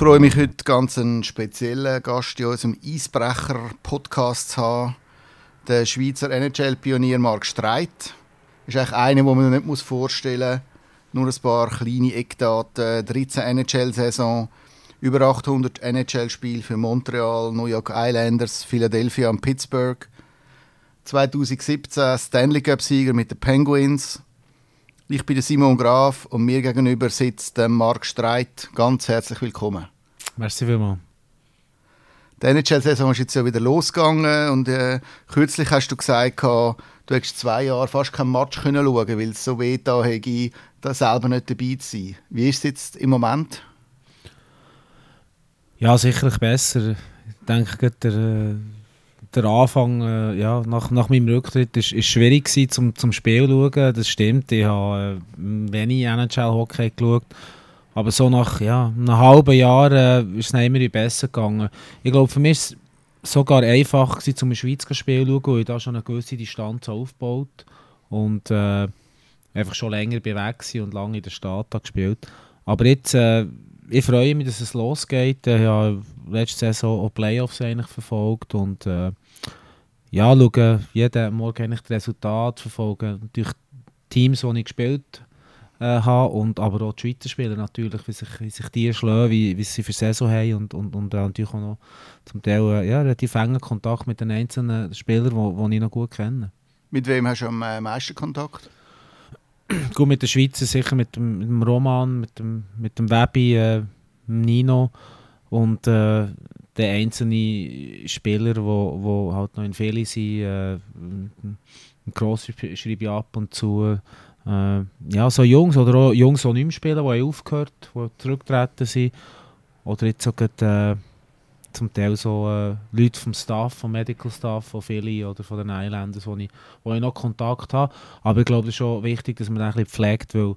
freue mich heute ganz einen speziellen Gast in unserem Eisbrecher-Podcast zu haben. Der Schweizer NHL-Pionier Marc Streit. Ist eigentlich einer, den man nicht vorstellen muss. Nur ein paar kleine Eckdaten. 13 NHL-Saison, über 800 NHL-Spiele für Montreal, New York Islanders, Philadelphia und Pittsburgh. 2017 Stanley Cup-Sieger mit den Penguins. Ich bin Simon Graf und mir gegenüber sitzt Marc Streit. Ganz herzlich willkommen. Merci vielmals. Die NHL-Saison ist jetzt ja wieder losgegangen und äh, kürzlich hast du gesagt, du hättest zwei Jahre fast kein Match können schauen, weil es so weh da hätte, da selber nicht dabei zu sein. Wie ist es jetzt im Moment? Ja, sicherlich besser. Ich denke, der, äh, der Anfang äh, ja, nach, nach meinem Rücktritt ist, ist schwierig gewesen, zum, zum Spiel zu schauen. Das stimmt, ich habe äh, wenig NHL-Hockey geschaut. Aber so nach ja, einem halben Jahr äh, ist es immer besser gegangen. Ich glaube, für mich war es sogar einfach, gewesen, zum Schweizer Spiel zu schauen, weil ich da schon eine gewisse Distanz aufgebaut und äh, einfach schon länger bewegt und lange in der Stadt gespielt. Aber jetzt, äh, ich freue mich, dass es losgeht. Ich habe letzte Saison auch Playoffs eigentlich verfolgt und äh, ja, schauen jeden Morgen eigentlich das Resultat verfolgen. Natürlich Teams, die ich gespielt äh, habe und aber auch die Schweizer Spieler natürlich, wie sich, wie sich die schlagen, wie, wie sie für Saison haben und, und, und äh, natürlich auch noch zum Teil äh, ja, relativ engen Kontakt mit den einzelnen Spielern, die ich noch gut kenne. Mit wem hast du am äh, meisten Kontakt? gut, mit den Schweizer sicher mit dem, mit dem Roman, mit dem, mit dem Webi, äh, Nino und äh, der einzelne Spieler, wo, wo halt noch in Feli sind, äh, ein Gross schreibe ich ab und zu. Äh, ja, so Jungs oder auch Jungs, die nicht mehr spielen, die aufgehört die zurückgetreten sind. Oder jetzt sogar äh, zum Teil so äh, Leute vom Staff, vom Medical Staff von Philly oder von den Islanders, wo ich, wo ich noch Kontakt habe. Aber ich glaube, es ist schon wichtig, dass man ein bisschen pflegt, weil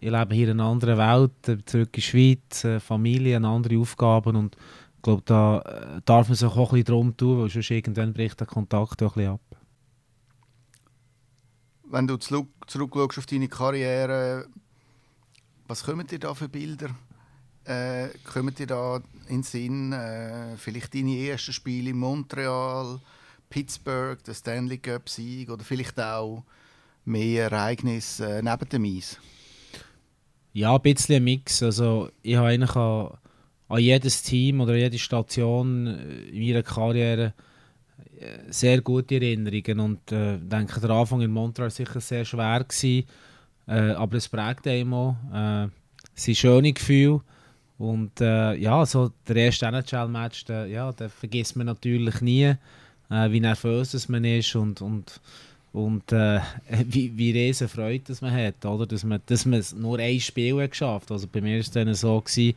ich lebe hier in einer anderen Welt, äh, zurück in die Schweiz, äh, Familie, andere Aufgaben und ich glaube, da äh, darf man sich auch ein bisschen drum tun, weil sonst irgendwann bricht der Kontakt auch ein bisschen ab. Wenn du zurück, zurückschaust auf deine Karriere, was kommen dir da für Bilder? Äh, kommen dir da in den Sinn, äh, vielleicht deine ersten Spiele in Montreal, Pittsburgh, der Stanley Cup-Sieg oder vielleicht auch mehr Ereignisse äh, neben dem Eis? Ja, ein bisschen ein Mix. Also, ich habe eigentlich an, an jedes Team oder jede Station in meiner Karriere äh, sehr gute Erinnerungen und äh, denke, der Anfang in Montreal war sicher sehr schwer, gewesen, äh, aber es prägt einem auch. Äh, es sind schöne Gefühle und äh, ja, so der erste NHL-Match, ja, den vergisst man natürlich nie, äh, wie nervös man ist und, und und äh, wie, wie riesen Freude dass man hat, oder? Dass man, dass man nur ein Spiel hat geschafft Also bei mir war es dann so. Gewesen.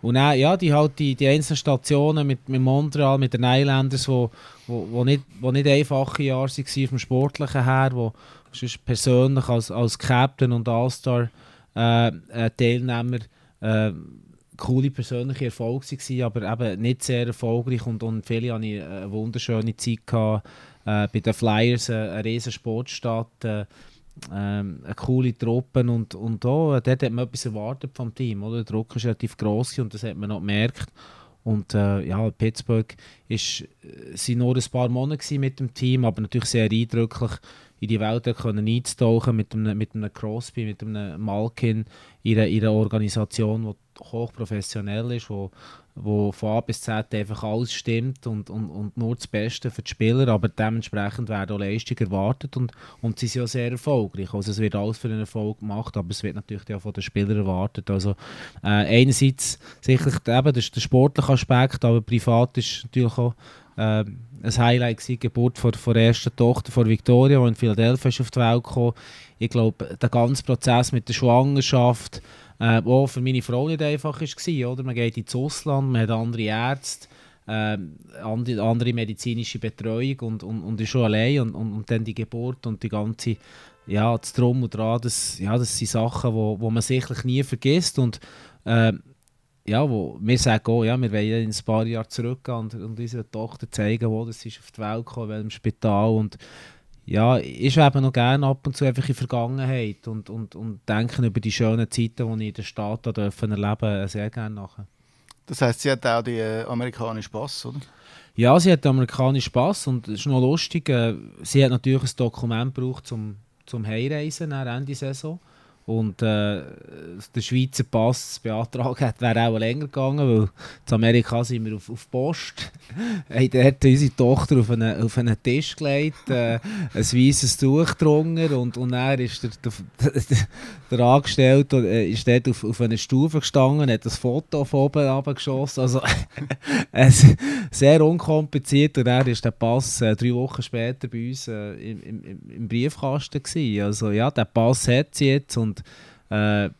Und dann, ja, die, halt die, die einzelnen Stationen mit, mit Montreal, mit den Islanders, wo, wo, wo, nicht, wo nicht einfache Jahre waren vom Sportlichen her, wo persönlich als, als Captain und All-Star äh, äh, Teilnehmer äh, coole persönliche Erfolge waren, aber eben nicht sehr erfolgreich und, und viele hatte ich eine wunderschöne Zeit gehabt, bei den Flyers, äh, eine riesige Sportstadt, äh, ähm, eine coole Truppe und, und auch, äh, dort hat man etwas erwartet vom Team, oder? der Druck ist relativ gross und das hat man noch gemerkt. Und äh, ja, Pittsburgh ist, äh, sind nur ein paar Monate mit dem Team, aber natürlich sehr eindrücklich in die Welt können einzutauchen mit einem, mit einem Crosby, mit einem Malkin in einer Organisation, die hochprofessionell ist, wo, wo von A bis Z einfach alles stimmt und, und, und nur das Beste für die Spieler, aber dementsprechend werden auch Leistungen erwartet und, und sie sind ja sehr erfolgreich. Also es wird alles für den Erfolg gemacht, aber es wird natürlich auch von den Spielern erwartet. Also äh, einerseits sicherlich eben, das ist der sportliche Aspekt, aber privat ist natürlich auch äh, ein Highlight war die Geburt von, der ersten Tochter von Victoria, die in Philadelphia auf die Welt kam. Ich glaube, der ganze Prozess mit der Schwangerschaft, äh, auch für meine Frau nicht einfach war. Oder? Man geht ins Ausland, man hat andere Ärzte, äh, andere, andere medizinische Betreuung und, und, und ist schon allein. Und, und, und dann die Geburt und die ganze, ja, das Drum und Dran, das, ja, das sind Sachen, wo, wo man sicherlich nie vergisst. Und, äh, ja, wo wir sagen auch, ja, wir wollen in ein paar Jahre zurückgehen und, und unserer Tochter zeigen, wo das ist auf die Welt gekommen, in welchem Spital und ja, ich schwebe noch gerne ab und zu einfach in Vergangenheit und, und, und denken über die schönen Zeiten, die ich in der Stadt dürfen erleben sehr gerne nachher. Das heißt, sie hat auch die äh, amerikanischen Pass, oder? Ja, sie hat den amerikanischen Pass und es ist noch lustig, äh, sie hat natürlich ein Dokument gebraucht zum, zum Heimreisen nach Ende Saison. Und äh, der Schweizer Pass beantragt hat, wäre auch länger gegangen, weil in Amerika sind wir auf, auf Post. haben dort unsere Tochter auf einen, auf einen Tisch gelegt, äh, ein weißes Tuch drunter und, und dann ist der, der, der, der Angestellte äh, ist dort auf, auf einer Stufe gestanden, hat das Foto von oben abgeschossen. Also sehr unkompliziert und dann ist der Pass äh, drei Wochen später bei uns äh, im, im, im Briefkasten gewesen. Also ja, der Pass hat sie jetzt und äh,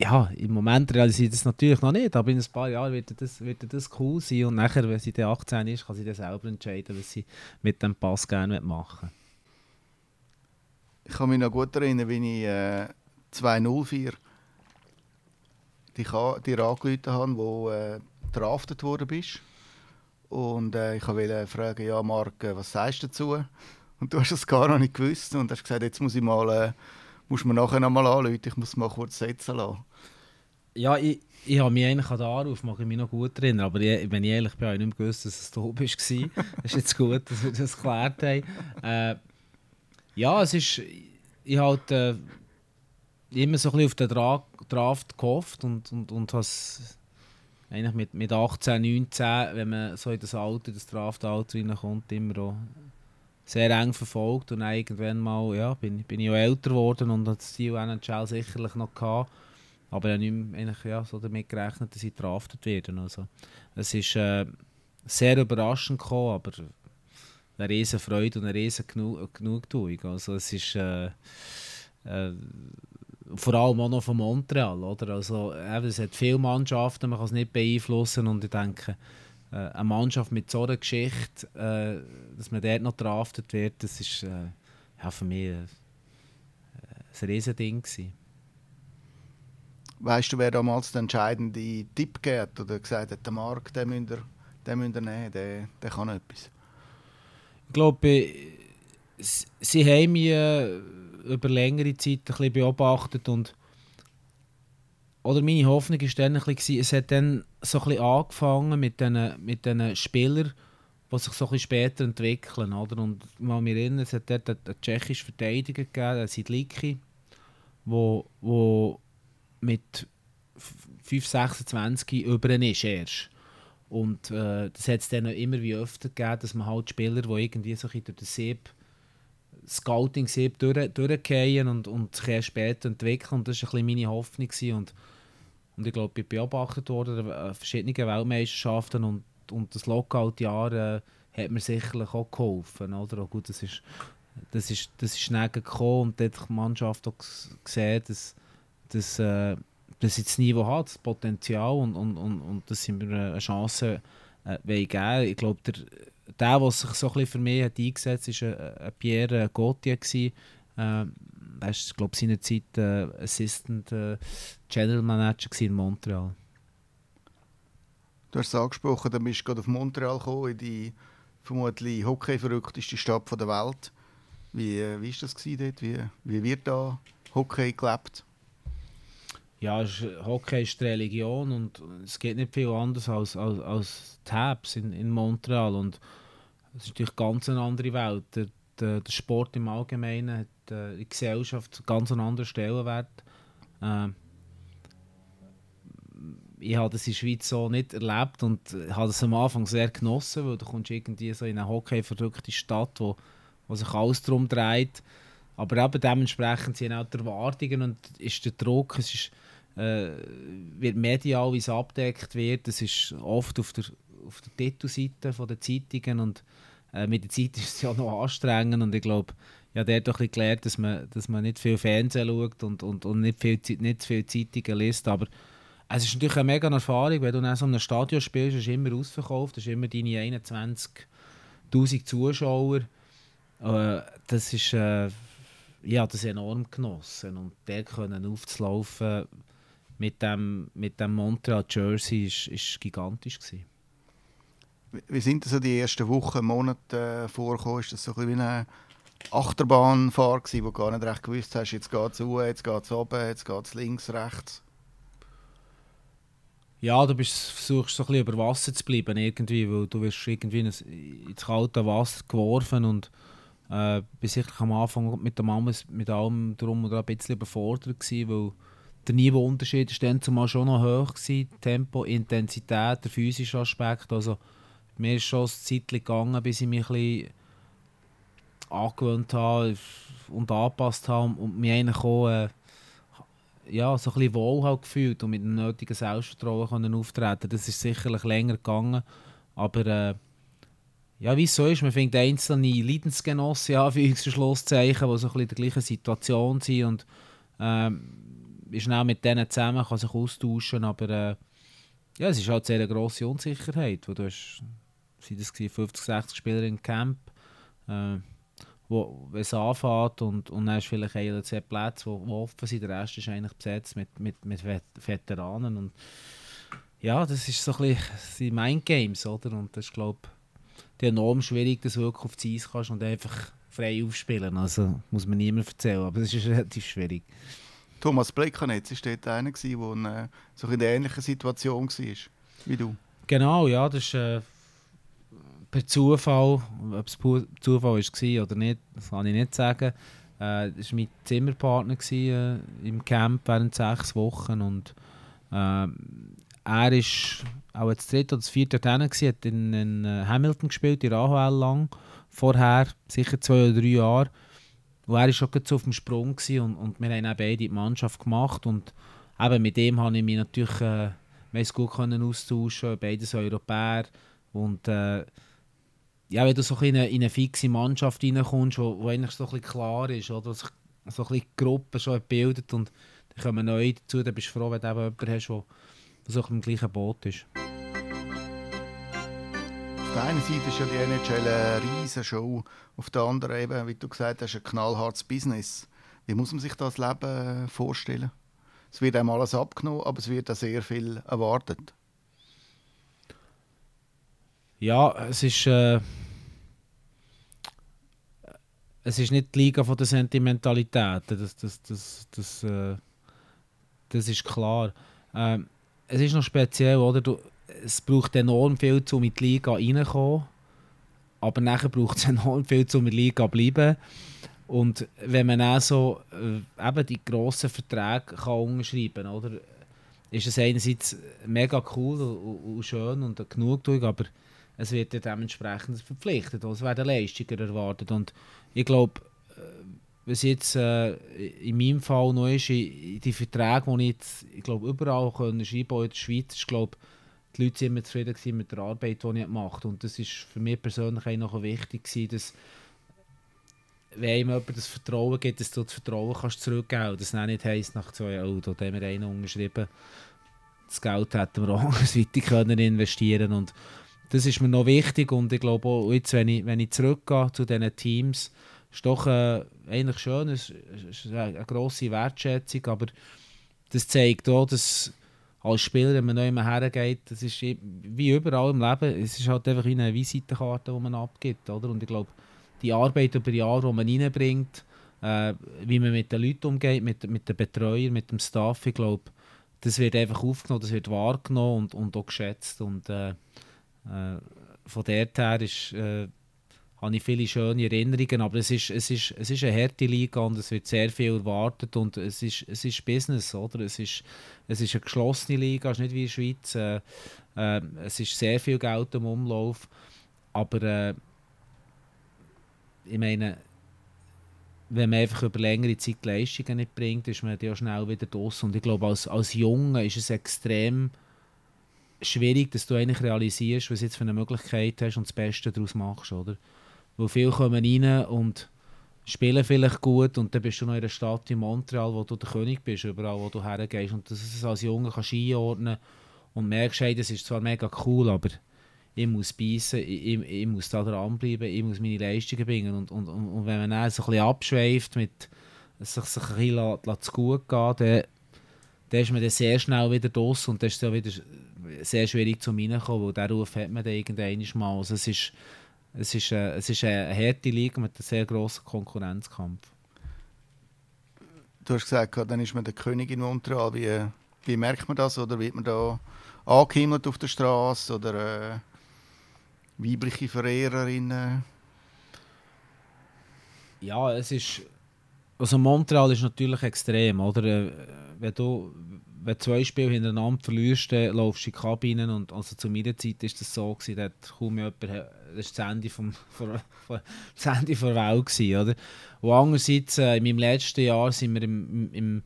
ja, im Moment realisiert das natürlich noch nicht, aber in ein paar Jahren wird das, wird das cool sein und nachher, wenn sie dann 18 ist, kann sie dann selber entscheiden, was sie mit dem Pass gerne machen Ich kann mich noch gut erinnern, wie ich äh, 204 dich, dir angerufen habe, wo äh, draftet worden bist. Und äh, ich wollte fragen, ja Marc, äh, was sagst du dazu? Und du hast es gar noch nicht gewusst und hast gesagt, jetzt muss ich mal... Äh, musst du mir nachher noch mal anrufen, ich muss mal kurz setzen lassen. Ja, ich, ich habe mich eigentlich an den Anruf mag ich mich noch gut erinnern, aber ich, wenn ich ehrlich bin, habe ich nicht mehr gewusst, dass es du bist. Es ist jetzt gut, dass wir das geklärt haben. Äh, ja, es ist, ich halt äh, immer so ein bisschen auf den Dra Draft gehofft und, und, und habe eigentlich mit, mit 18, 19, wenn man so in das Alter, das Draftalter reinkommt, immer auch sehr eng verfolgt und irgendwann mal ja, bin, bin ich auch älter geworden und das Ziel NHL sicherlich noch gehabt. Aber ich habe nicht mehr, ja, so damit gerechnet, dass ich draftet werde. Also, es ist äh, sehr überraschend gekommen, aber eine riesen Freude und eine riesen Genug Genugtuung. Also es ist äh, äh, vor allem auch noch von Montreal, oder? Also eben, es hat viele Mannschaften, man kann es nicht beeinflussen und ich denke, äh, eine Mannschaft mit so einer Geschichte, äh, dass man dort noch draftet wird, das ist äh, ja, für mich ein, ein Riesending gewesen. Weißt du, wer damals den entscheidenden Tipp gegeben oder gesagt hat, der Markt, den müsst ihr, den müsst ihr nehmen, der, der kann etwas? Ich glaube, sie haben mich über längere Zeit ein bisschen beobachtet und oder meine Hoffnung war dann ein bisschen, es hat dann so ein bisschen angefangen mit diesen mit den Spielern, die sich so ein bisschen später entwickeln. Oder? Und mal mir erinnern, es hat dort einen tschechischen Verteidiger gegeben, der Sidliki, wo, wo mit 5, 26 über ist erst. Und äh, das hat es dann immer wie öfter gegeben, dass man halt Spieler, die irgendwie so durch den Sieb, Scouting-Sieb durch, durchgehen und, und sich erst später entwickeln. Und das war ein bisschen meine Hoffnung. Und und ich glaube, ich bin beobachtet worden an verschiedenen Weltmeisterschaften und, und das Lockout-Jahr äh, hat mir sicherlich auch geholfen. Oder? Auch gut, das ist, das ist, das ist schnell gekommen und dort die Mannschaft auch gesehen, dass, dass, äh, dass sie das Niveau hat, das Potenzial und, und, und, und dass sie mir eine Chance äh, geben Ich glaube, der, der, der sich so ein bisschen für mich hat eingesetzt hat, war äh, Pierre Gauthier. Äh, er war, glaube ich, seinerzeit äh, Assistant äh, General Manager in Montreal. Du hast es angesprochen, dann bist du gerade auf Montreal gekommen, in die vermutlich hockey-verrückteste Stadt der Welt. Wie war äh, das dort? Wie, wie wird da Hockey gelebt? Ja, Hockey ist die Religion und es geht nicht viel anders als, als, als Tabs in, in Montreal. Und es ist natürlich ganz eine andere Welt. Der, der, der Sport im Allgemeinen hat der Gesellschaft ganz einen anderen Stellenwert. Äh, ich habe das in der Schweiz so nicht erlebt und habe das am Anfang sehr genossen, weil du kommst irgendwie so in eine hockey-verrückte Stadt, wo, wo sich alles darum dreht. Aber eben dementsprechend sind auch die Erwartungen und ist der Druck, es ist, äh, wird medial, wie es abdeckt wird, es ist oft auf der, auf der Titelseite der Zeitungen und äh, mit der Zeit ist es ja noch anstrengend und ich glaube, ja, der hat doch ein gelernt, dass man, dass man nicht viel Fernsehen schaut und, und, und nicht, viel, nicht viel Zeitungen liest, aber es ist natürlich eine mega Erfahrung, wenn du in so einem Stadion spielst, ist immer ausverkauft, ist immer deine 21'000 Zuschauer. Äh, das ist, äh, ja, das enorm genossen und der können aufzulaufen mit dem, mit dem Montreal Jersey ist, ist gigantisch gewesen. Wie sind das so die ersten Wochen, Monate äh, vorgekommen? Ist das so ein bisschen wie eine Achterbahnfahrt gewesen, wo du gar nicht recht gewusst hast, jetzt geht es hoch, jetzt geht es oben, jetzt geht es links, rechts? Ja, du bist, versuchst so ein bisschen über Wasser zu bleiben irgendwie, weil du wirst irgendwie ins, ins kalte Wasser geworfen und äh, bin sicher am Anfang mit der Mama mit allem drum oder ein bisschen überfordert gewesen, weil der Niveauunterschied ist dann zumal schon noch hoch gewesen, Tempo, Intensität, der physische Aspekt, also mir ist schon ein Zeit gegangen, bis ich mich ein bisschen angewöhnt habe und angepasst habe und mich eigentlich auch äh, ja, so ein bisschen wohl halt gefühlt und mit dem nötigen Selbstvertrauen können auftreten. Das ist sicherlich länger gegangen, aber äh, ja, wie es so ist, man findet einzelne Leidensgenossen, ja, für Schlusszeichen, die so ein in der gleichen Situation sind und ähm, ist schnell mit denen zusammen, kann sich austauschen, aber äh, ja, es ist halt sehr eine grosse Unsicherheit, wo du hast, sind das 50, 60 Spieler im Camp, äh, wo, es anfängt und, und dann hast du vielleicht ein oder zwei Plätze, die offen sind, der Rest ist eigentlich besetzt mit, mit, mit Veteranen und ja, das ist so ein bisschen Mindgames, oder? Und das ist, glaube ich, enorm schwierig, dass du wirklich auf die Eis kannst und einfach frei aufspielen. Also muss man niemandem erzählen, aber das ist relativ schwierig. Thomas Blekanetz war dort einer, der in, äh, so in einer ähnlichen Situation war wie du. Genau, ja, das ist äh, per Zufall, ob es Zufall war oder nicht, das kann ich nicht sagen. Äh, das war mein Zimmerpartner gewesen, äh, im Camp während sechs Wochen und äh, er ist auch das dritte oder das vierte Jahr hat in, in äh, Hamilton gespielt, in AHL lang, vorher sicher zwei oder drei Jahre. Und er war schon so auf dem Sprung und, und wir haben auch beide die Mannschaft gemacht und eben mit dem habe ich mich natürlich äh, gut können austauschen, beides Europäer und äh, ja, wenn du so in eine, in eine fixe Mannschaft reinkommst, wo, wo eigentlich so ein klar ist, oder so ein Gruppe schon bildet und dann kommen neu dazu, dann bist du froh, wenn du jemanden hast, der so im gleichen Boot ist. Auf der einen Seite ist ja die NHL eine riesige Show, auf der anderen eben, wie du gesagt hast, ein knallhartes Business. Wie muss man sich das Leben vorstellen? Es wird einem alles abgenommen, aber es wird auch sehr viel erwartet. Ja, es ist. Äh, es ist nicht die Liga der Sentimentalität. Das, das, das, das, äh, das ist klar. Ähm, es ist noch speziell, oder? Du, es braucht enorm viel, um in die Liga reinzukommen. Aber nachher braucht es enorm viel, um in der Liga zu bleiben. Und wenn man auch so äh, eben die grossen Verträge kann unterschreiben kann? Ist es einerseits mega cool und, und schön und genug, aber es wird ja dementsprechend verpflichtet. Also es werden Leistungen erwartet. Und ich glaube, äh, was jetzt äh, in meinem Fall noch ist, die Verträge, die ich jetzt, ich glaube, überall können schreiben in der Schweiz, ist, glaube die Leute sind immer zufrieden mit der Arbeit, die ich gemacht habe. Und das ist für mich persönlich auch noch wichtig gewesen, dass wenn jemand das Vertrauen gibt, dass du das Vertrauen kannst zurückgeben kannst. Das nicht heisst, nach zwei Jahren, da haben wir einen unterschrieben, das Geld hätten wir auch andersweitig können investieren und das ist mir noch wichtig und ich glaube auch jetzt, wenn ich, wenn ich zurückgehe zu diesen Teams, ist doch äh, eigentlich schön, es ist eine grosse Wertschätzung, aber das zeigt auch, dass als Spieler, wenn man neu hergeht, das ist wie überall im Leben, es ist halt einfach eine Visitenkarte, die man abgibt, oder? Und ich glaube, die Arbeit über Jahre, die man reinbringt, äh, wie man mit den Leuten umgeht, mit, mit den Betreuern, mit dem Staff, ich glaube, das wird einfach aufgenommen, das wird wahrgenommen und, und auch geschätzt und äh, äh, von dort her ist, äh, habe ich viele schöne Erinnerungen, aber es ist, es, ist, es ist eine harte Liga und es wird sehr viel erwartet und es ist, es ist Business, oder? Es ist, es ist eine geschlossene Liga, es ist nicht wie in der Schweiz. Äh, äh, es ist sehr viel Geld im Umlauf, aber äh, ich meine, wenn man einfach über längere Zeit Leistungen nicht bringt, ist man ja schnell wieder draußen und ich glaube, als, als Junge ist es extrem schwierig, dass du eigentlich realisierst, was jetzt für eine Möglichkeit hast und das Beste daraus machst, oder? Weil viele kommen rein und spielen vielleicht gut und dann bist du noch in einer Stadt in Montreal, wo du der König bist, überall wo du hergehst und das ist als Junge kannst einordnen und merkst, hey, das ist zwar mega cool, aber ich muss beißen, ich, ich, muss da dranbleiben, ich muss meine Leistungen bringen und, und, und, wenn man dann so ein bisschen abschweift mit sich, sich ein bisschen zu gut gehen, dann, dann ist man dann sehr schnell wieder draus und dann ist es wieder sehr schwierig zum reinkommen, weil diesen Ruf hat man dann irgendwann mal. Also es ist, es ist, eine, es ist eine harte Liga mit einem sehr grossen Konkurrenzkampf. Du hast gesagt, dann ist man der König in Montreal. Wie, Wie merkt man das? Oder wird man da angehimmelt auf der Straße oder äh, weibliche Verehrerinnen? Ja, es ist. Also Montreal ist natürlich extrem, oder? Äh, wenn du wenn zwei Spiele hintereinander verlierst, dann laufst du in die Kabine und also zu meiner Zeit war das so, gewesen, da kaum jemand, das war das Ende, vom, von, von, das Ende der Welt, gewesen, oder? Und andererseits, äh, in meinem letzten Jahr sind wir im, im,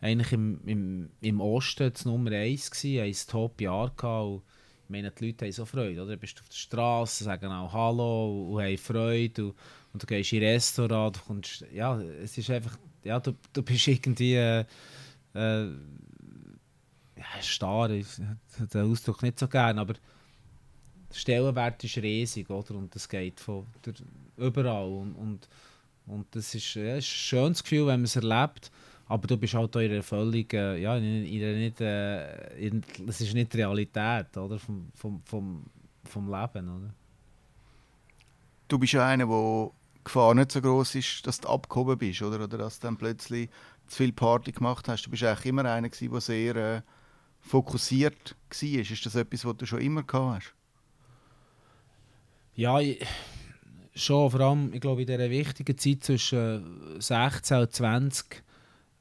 eigentlich im, im, im Osten das Nummer 1 gewesen, ein Top-Jahr gehabt ich meine, die Leute haben so Freude, oder? Du bist auf der Straße, sagen auch Hallo und, und haben Freude und, und du gehst in ein Restaurant, du kommst, ja, es ist einfach, ja, du, du bist irgendwie, äh, äh, ja, starr, ich habe den Ausdruck nicht so gern, aber der Stellenwert ist riesig, oder? Und das geht von der, überall. Und, und, und das ist, ja, ist ein schönes Gefühl, wenn man es erlebt. Aber du bist halt in einer völlig, äh, ja, in, in nicht, äh, in, das ist nicht die Realität, oder? Vom, vom, vom, vom Leben, oder? Du bist ja einer, wo die Gefahr nicht so groß ist, dass du abgehoben bist, oder? Oder dass du dann plötzlich zu viel Party gemacht hast. Du bist eigentlich immer einer der sehr äh, fokussiert war. Ist das etwas, was du schon immer gehabt hast? Ja, ich, schon. Vor allem, ich glaube, in dieser wichtigen Zeit zwischen 16 und 20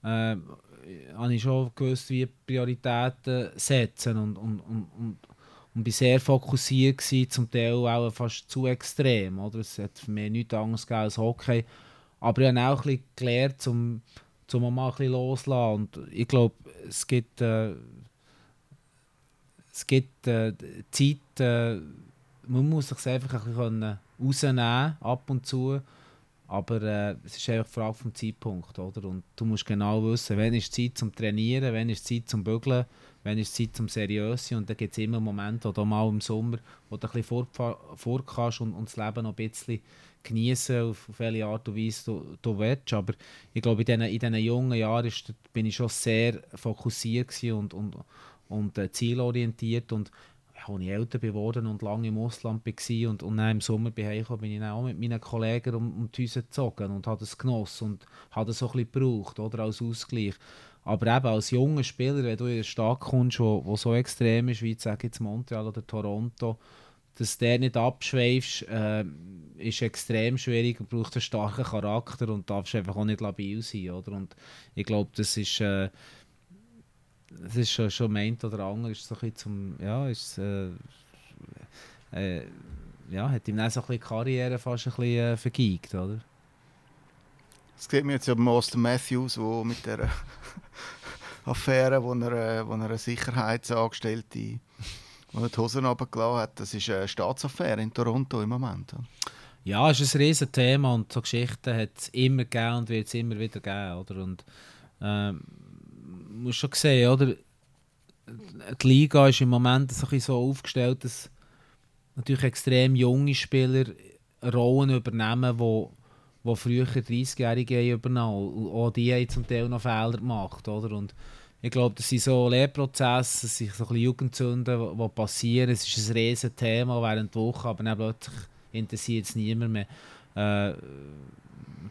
äh, habe ich schon gewusst, wie Prioritäten setzen und, und, und, und, und bin sehr fokussiert gewesen, zum Teil auch fast zu extrem. Oder? Es hat für mich nichts anderes als Hockey. Aber ich habe auch ein bisschen gelernt, um, um mal ein bisschen loszulassen. Und ich glaube, es gibt... Äh, es gibt äh, Zeit, äh, man muss sich einfach ein bisschen rausnehmen, ab und zu. Aber äh, es ist einfach eine Frage vom Zeitpunkt. Oder? Und du musst genau wissen, wann ist Zeit zum Trainieren, wann ist Zeit zum Bügeln, wann ist Zeit zum Seriösen. Und dann gibt es immer Momente, du mal im Sommer wo du ein bisschen vor, kannst und, und das Leben noch ein bisschen genießen, auf, auf welche Art und Weise du, du willst. Aber ich glaube, in diesen, jungen Jahren bin ich schon sehr fokussiert und, und, und äh, zielorientiert. Und als ich älter geworden und lange im Ausland war und, und dann im Sommer ich bin ich auch mit meinen Kollegen um, um die Häuser gezogen und habe das genossen und habe das so ein gebraucht, oder, als Ausgleich. Aber eben als junger Spieler, wenn du in eine Stadt kommst, wo, wo so extrem ist, wie sage jetzt Montreal oder Toronto, dass der nicht abschweifst, äh, ist extrem schwierig und braucht einen starken Charakter und darfst einfach auch nicht labil sein. Oder? Und ich glaube, das ist... Äh, es ist schon, schon meint oder andere ist so ein zum ja ist äh, äh, ja hat ihm dann so ein bisschen Karriere fast ein bisschen äh, vergeigt oder? Das sieht man jetzt beim Austin Matthews wo mit der Affäre wo er, äh, wo er eine Sicherheitsangestellte wo die Hosen runtergelassen hat das ist eine Staatsaffäre in Toronto im Moment ja. Es ist ein riesen Thema und so Geschichten hat es immer gegeben und wird es immer wieder geben oder? Und ähm, muss schon sehen, oder? Die Liga ist im Moment so, aufgestellt, dass natürlich extrem junge Spieler Rollen übernehmen, wo, wo früher 30-Jährige übernommen auch die haben zum Teil noch Fehler gemacht, oder? Und ich glaube, das sind so Lehrprozesse, das sind so ein Jugendzünden, die passieren. Es ist ein riesiges Thema während der Woche, aber dann plötzlich interessiert es niemand mehr. Äh,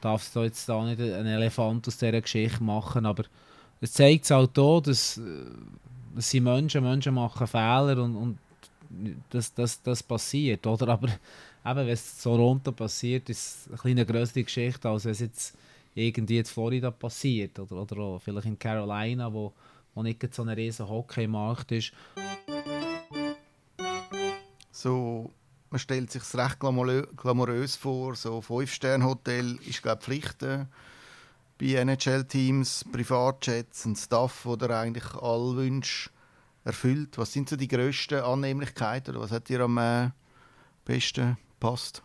darfst du jetzt da nicht einen Elefant aus dieser Geschichte machen, aber es zeigt halt auch, dass, äh, dass sie Menschen, Menschen machen Fehler und, und dass das, das passiert, oder? Aber eben, wenn es so runter passiert, ist es eine größere Geschichte, als wenn es jetzt irgendwie in Florida passiert oder, oder auch vielleicht in Carolina, wo, wo nicht so ein riesen Hockeymarkt ist. So, man stellt sich es recht glamourös vor, so 5-Sterne-Hotel ist glaube ich Pflicht. Äh bei NHL-Teams, Privatjets, ein Staff, der eigentlich alle Wünsche erfüllt? Was sind so die grössten Annehmlichkeiten oder was hat dir am äh, besten passt?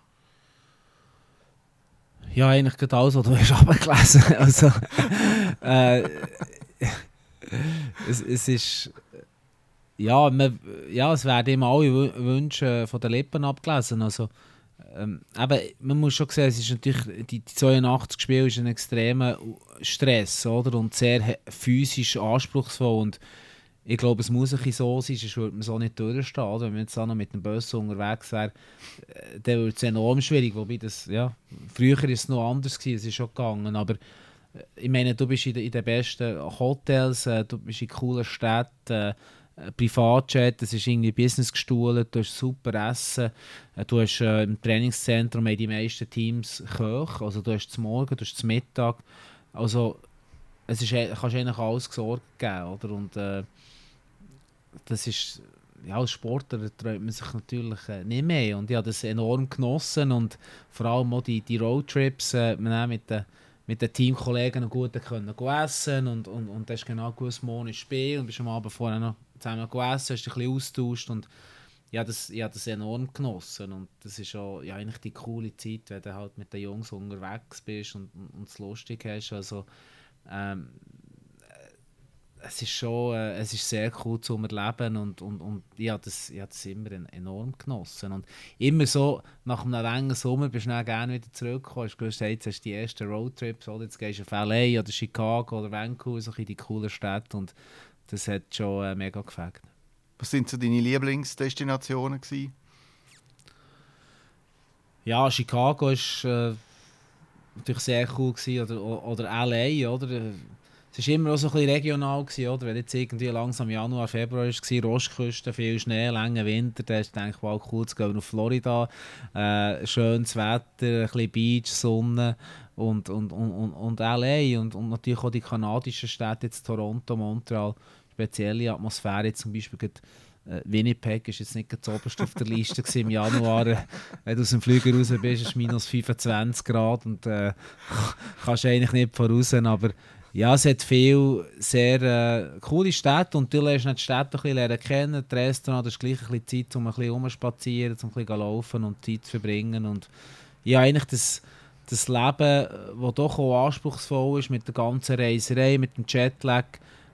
Ja, eigentlich gerade alles, was du hast abgelesen also, äh, es, es ist ja, man, ja, es werden immer alle Wünsche von den Lippen abgelesen. Also, ähm, aber man muss schon sehen, es ist natürlich, die, die 82 Spiele ist ein extremer Stress oder? und sehr physisch anspruchsvoll und ich glaube, es muss ein so sein, sonst würde man so nicht durchstehen. Oder? Wenn man jetzt auch noch mit dem Bus unterwegs wäre, äh, dann würde es enorm schwierig. Wobei das, ja, früher war es noch anders, gewesen, es ist schon gegangen. Aber ich meine, du bist in, de, in den besten Hotels, äh, du bist in coolen Städten, äh, Privatjet, das ist irgendwie Business gestuhlt, du hast super Essen, äh, du hast äh, im Trainingszentrum die meisten Teams Köche, also du hast zum Morgen, du hast zum Mittag, also es ist, kannst eigentlich alles gesorgt geben, oder? Und äh, das ist, ja, als Sportler träumt man sich natürlich äh, nicht mehr. Und ich habe das enorm genossen und vor allem auch die, die Roadtrips äh, mit den mit den Teamkollegen gut können essen und, und, und das ist genau gut morgen Spiel und bist am Abend vorher noch zusammen gegessen, hast dich ein bisschen austauscht und ich habe das enorm genossen und das ist auch ja, eigentlich die coole Zeit, wenn du halt mit den Jungs unterwegs bist und, es lustig hast, also ähm, es ist schon äh, es ist sehr cool zu erleben und, und, und ich habe das, ich das immer enorm genossen und immer so nach einem langen Sommer bist du dann gerne wieder zurückgekommen hast gewusst, hey, jetzt hast du die ersten Roadtrips oder jetzt gehst du auf L.A. oder Chicago oder Vancouver so die coolen Städte und das hat schon äh, mega gefällt. Was sind so deine Lieblingsdestinationen gewesen? Ja, Chicago war äh, natürlich sehr cool gewesen, oder, oder L.A., oder? es war immer auch so ein bisschen regional, gewesen, oder? Wenn jetzt irgendwie langsam Januar, Februar war, Ostküste, viel Schnee, langer Winter, dann ist es wow, cool zu gehen auf Florida. Äh, schönes Wetter, ein bisschen Beach, Sonne und, und, und, und, und L.A. Und, und natürlich auch die kanadischen Städte, jetzt Toronto, Montreal, spezielle Atmosphäre, zum Beispiel äh, Winnipeg ist jetzt nicht ganz oberst auf der Liste im Januar. Äh, wenn du aus dem Flüger raus bist, ist es minus 25 Grad und äh, kannst eigentlich nicht voraus. Aber ja, es hat viele sehr äh, coole Städte und du lernst die Städte ein bisschen kennen. Das Restaurant ist gleich ein bisschen Zeit, um ein bisschen rumspazieren, um ein bisschen laufen und Zeit zu verbringen. Und ja, eigentlich das, das Leben, das doch auch anspruchsvoll ist mit der ganzen Reiserei, mit dem Jetlag,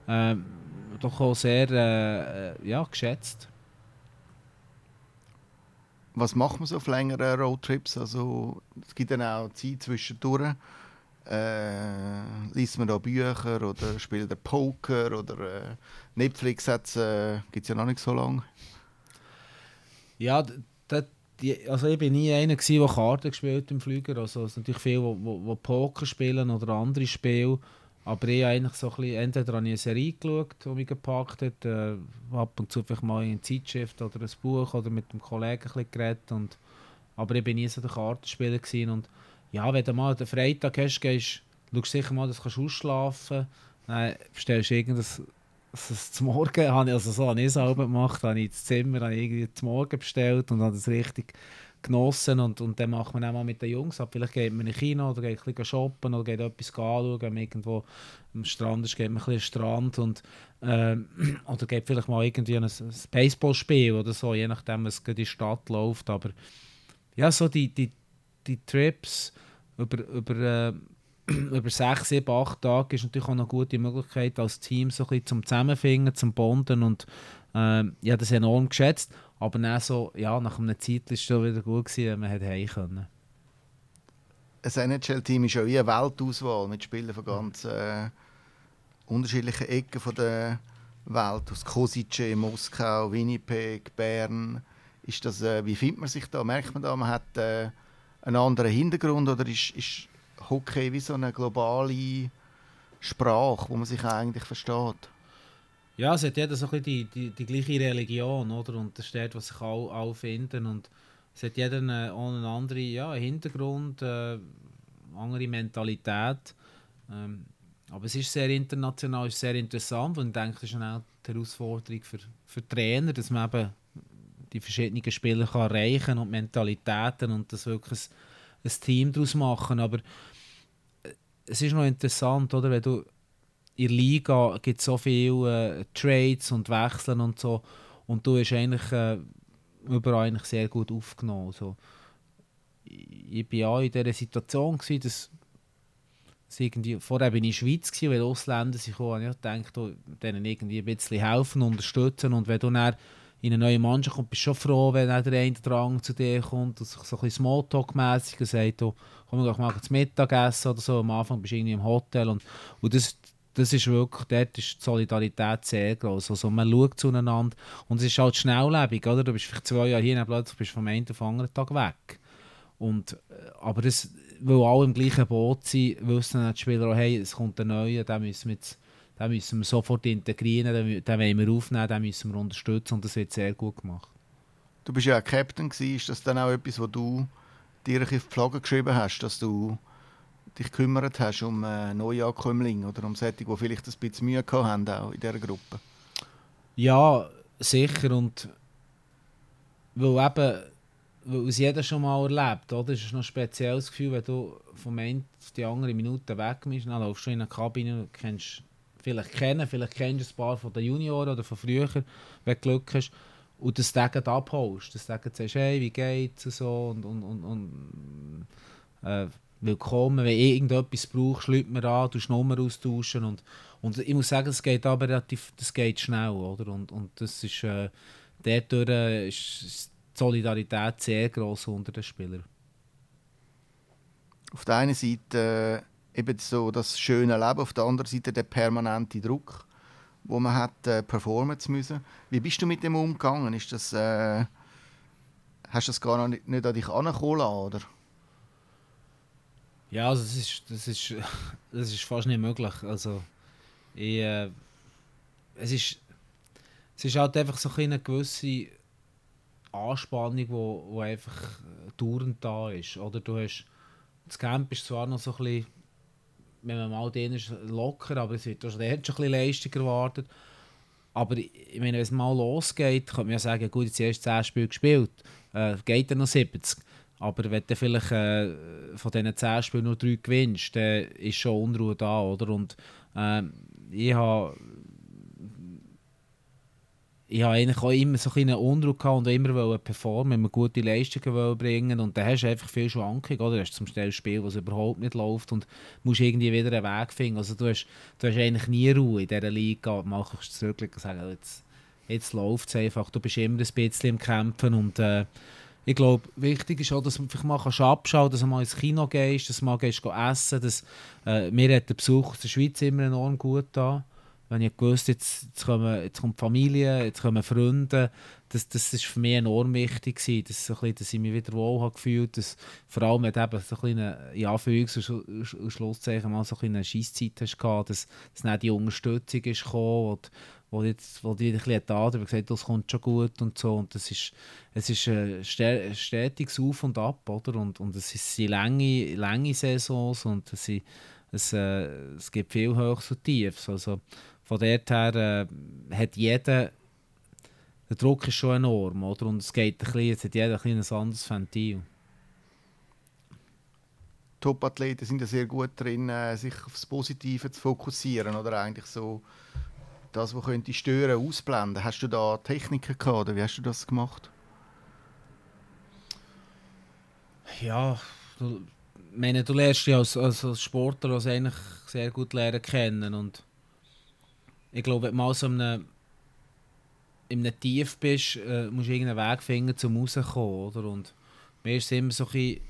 äh, doch auch sehr äh, äh, ja, geschätzt. Was macht man so auf längeren Roadtrips? Also, es gibt dann auch Zeit zwischendurch äh, liest man da Bücher oder spielt er Poker oder äh, Netflix äh, gibt es ja noch nicht so lange. Ja, die, also ich bin nie einer der Karten gespielt im Flüger. Also es sind natürlich viele, die Poker spielen oder andere Spiele. Aber ich habe eigentlich so ein bisschen, entweder habe ich eine Serie geschaut, die mich gepackt hat, äh, ab und zu vielleicht mal in Zeitschrift oder ein Buch oder mit einem Kollegen ein geredet. Und, aber ich bin nie so der Kartenspieler gewesen. Und ja, wenn du mal den Freitag hast, gehst, schaust sicher mal, dass du ausschlafen kannst. Dann bestellst du irgendwas zum Morgen, habe ich also so habe ich selber gemacht, habe ich das Zimmer irgendwie zum Morgen bestellt und habe das richtig genossen und, und dann macht man auch mal mit den Jungs ab. Vielleicht geht man in Kino oder geht ein bisschen shoppen oder geht etwas anschauen, wenn irgendwo am Strand ist, geht man ein bisschen Strand und ähm, oder geht vielleicht mal irgendwie ein, ein Baseballspiel oder so, je nachdem, was in die Stadt läuft, aber ja, so die, die, die Trips über, über, äh, über sechs, sieben, acht Tage ist natürlich auch eine gute Möglichkeit, als Team so ein bisschen zum Zusammenfinden, zum Bonden und äh, ich habe das enorm geschätzt, aber dann so, ja, nach einer Zeit war es schon wieder gut, gewesen, man heim können. Ein NHL-Team ist ja wie eine Weltauswahl mit Spielern von ganz äh, unterschiedlichen Ecken von der Welt, aus Kosice, Moskau, Winnipeg, Bern. Ist das, äh, wie findet man sich da? Merkt man da, man hat äh, einen anderen Hintergrund oder ist, ist Hockey wie so eine globale Sprache, wo man sich eigentlich versteht? Ja, es hat jeder so ein die, die, die gleiche Religion, oder? Und das steht, was sich alle, alle finden. Und es hat jeder eine, einen anderen ja, Hintergrund, äh, andere Mentalität. Ähm, aber es ist sehr international, ist sehr interessant und ich denke, das ist auch die Herausforderung für, für Trainer, dass man eben die verschiedenen Spieler kann erreichen und Mentalitäten und das wirklich ein, ein Team daraus machen. Aber äh, es ist noch interessant, oder, wenn du in der Liga gibt so viele äh, Trades und Wechseln und so und du hast eigentlich äh, überall eigentlich sehr gut aufgenommen. Also, ich war ja in dieser Situation, gewesen, dass, irgendwie, vorher bin ich in der Schweiz, gewesen, weil Ausländer sind gekommen, ich dachte, denen irgendwie ein bisschen helfen, unterstützen und wenn du dann in eine neue Mannschaft kommt, bist du schon froh, wenn der eine Drang zu dir kommt und sich so ein bisschen Smalltalk-mässig sagt, oh, komm doch mal zum Mittagessen oder so. Am Anfang bist du irgendwie im Hotel und, und das, das ist wirklich, dort ist die Solidarität sehr groß. Also man schaut zueinander und es ist halt schnelllebig, oder? Du bist vielleicht zwei Jahre hier und plötzlich bist du vom einen auf den anderen Tag weg. Und, äh, aber das, weil alle im gleichen Boot sind, wissen die Spieler auch, hey, es kommt ein neuer, den müssen wir, jetzt, den müssen wir sofort integrieren, den, den wollen wir aufnehmen, den müssen wir unterstützen und das wird sehr gut gemacht. Du bist ja auch Captain gewesen. Ist das dann auch etwas, wo du dir auf die Flagge geschrieben hast, dass du dich gekümmert hast um äh, Neuankömmlinge oder um solche, die vielleicht ein bisschen Mühe haben auch in dieser Gruppe? Ja, sicher und weil eben weil es jeder schon mal erlebt, oder? Es ist noch ein spezielles Gefühl, wenn du vom einen auf die andere Minute weg bist, dann laufst du in eine Kabine und kennst vielleicht kennen, vielleicht kennst du ein paar von den Junioren oder von früher, wenn du Glück hast und das Degen abholst, das Degen sagst, hey, wie geht's und so und, und, und äh, willkommen, wenn irgendetwas brauchst, schlägt mir an, du Nummer austauschen und, und ich muss sagen, es geht aber relativ, das geht schnell, oder? Und, und das ist, äh, dadurch ist die Solidarität sehr groß unter den Spielern. Auf der einen Seite äh, eben so das schöne Leben, auf der anderen Seite der permanente Druck wo man hat äh, performen zu müssen. Wie bist du mit dem umgegangen? Ist das, äh, hast du das gar nicht, nicht an dich angekommen oder? Ja, also das ist, das ist, das ist fast nicht möglich. Also, ich, äh, es, ist, es ist halt einfach so eine gewisse Anspannung, wo einfach dauernd da ist. Oder du hast, das Camp ist zwar noch so ein bisschen wenn man mal den ist, locker, aber es wird schon, schon ein bisschen Leistung erwartet. Aber ich meine, wenn es mal losgeht, könnte man ja sagen, gut, jetzt erst 10 Spiele gespielt, äh, geht dann noch 70. Aber wenn du vielleicht äh, von diesen 10 Spielen nur 3 gewinnst, dann ist schon Unruhe da, oder? Und äh, ich habe ich habe eigentlich auch immer so einen Eindruck gehabt und immer wollen performen, immer gute Leistungen bringen und dann hast du einfach viel Schwankung, oder? Du hast zum Beispiel ein Spiel, das überhaupt nicht läuft und musst irgendwie wieder einen Weg finden. Also du hast, du hast eigentlich nie Ruhe in dieser Liga, mal kannst du zurück und sagen, jetzt, jetzt läuft es einfach, du bist immer ein bisschen im Kämpfen und äh, ich glaube, wichtig ist auch, dass man mal abschauen dass du mal ins Kino gehst, dass du mal essen dass, äh, Mir hat der Besuch aus der Schweiz immer enorm gut da. Wenn ich gewusst jetzt, jetzt, jetzt kommt Familie, jetzt kommen Freunde, das, das für mich enorm wichtig gewesen, dass, so bisschen, dass ich mich wieder wohl habe gefühlt dass vor allem mit eben so eine, in Anführungs- und Schlusszeichen mal so eine Scheisszeit hast gehabt, dass, dass dann die Unterstützung und, wo jetzt, wo die ein bisschen da gesagt das kommt schon gut und so und das ist, es ist ein stetiges Auf und Ab, oder? Und, und es sind lange, lange Saisons und es, sind, es, äh, es gibt viel Höchst und Tiefs, also von dort her äh, hat jeder, der Druck ist schon enorm, oder? Und es geht ein bisschen, jetzt hat jeder ein, ein anderes Ventil. Top-Athleten sind ja sehr gut drin, äh, sich aufs Positive zu fokussieren, oder eigentlich so das, was könnte stören, ausblenden. Hast du da Techniken gehabt, oder wie hast du das gemacht? Ja, du, meine, du lernst ja als, als, als Sportler als eigentlich sehr gut lernen kennen und ich glaube, wenn du mal so in einem, in einem Tief bist, äh, musst du irgendeinen Weg finden, um rauszukommen. Oder? Und mir war es immer so ein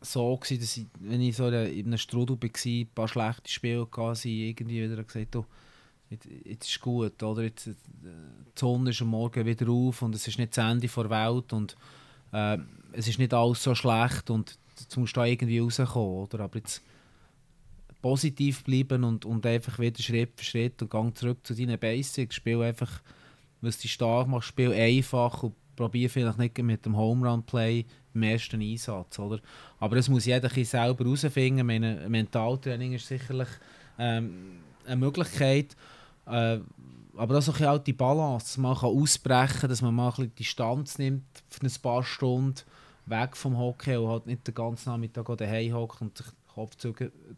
so, gewesen, dass ich, wenn ich so in einem Strudel war, ein paar schlechte Spiele hatte, irgendwie wieder gesagt oh, jetzt, ist gut, oder? Jetzt, äh, die Sonne ist am Morgen wieder auf und es ist nicht das Ende der Welt und äh, es ist nicht alles so schlecht und jetzt musst du da irgendwie rauskommen, oder? Aber jetzt positiv bleiben und, und einfach wieder Schritt für Schritt und gang zurück zu deinen Basics. Spiel einfach, was dich stark macht, spiel einfach und probiere vielleicht nicht mit dem Home Run Play im ersten Einsatz. Oder? Aber das muss jeder selber herausfinden. Mentaltraining ist sicherlich ähm, eine Möglichkeit. Äh, aber das ist auch die Balance, dass man kann ausbrechen dass man mal ein Distanz nimmt für ein paar Stunden weg vom Hockey und halt nicht den ganzen Nachmittag daheim hockt und sich Kopf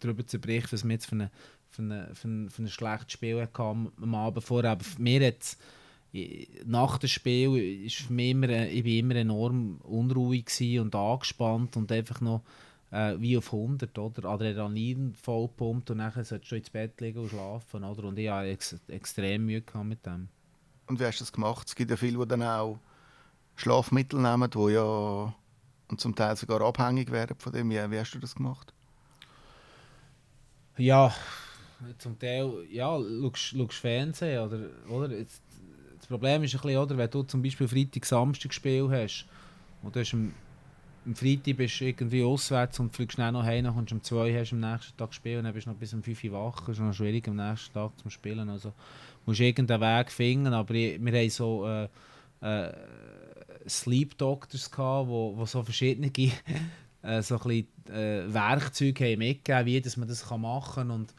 darüber zu berichten, was wir jetzt für, eine, für, eine, für, ein, für ein schlechtes Spiel hatten am Abend vorher. Aber für mich jetzt, nach dem Spiel ist für mich immer, ich bin immer enorm unruhig und angespannt und einfach noch äh, wie auf 100, oder? Adrenalin vollpumpt und dann solltest du ins Bett liegen und schlafen, oder? Und ich hatte ex extrem Mühe mit dem. Und wie hast du das gemacht? Es gibt ja viele, die dann auch Schlafmittel nehmen, die ja und zum Teil sogar abhängig werden von dem. Wie, wie hast du das gemacht? Ja, zum Teil, ja, schaust, Fernsehen, oder, oder? Jetzt, das Problem ist ein bisschen, oder, wenn du zum Beispiel Freitag, Samstag Spiel hast und du hast am Freitag bist du irgendwie auswärts und fliegst schnell noch heim, dann kommst du um 2 hast am nächsten Tag spielen und dann bist du noch bis um 5 Uhr wach. Das ist noch schwierig am nächsten Tag zu spielen. Also musst du irgendeinen Weg finden, aber ich, wir haben so äh, äh, Sleep Doctors gehabt, wo, wo so verschiedene äh, so ein bisschen, äh, Werkzeuge haben mitgegeben, wie man das machen kann und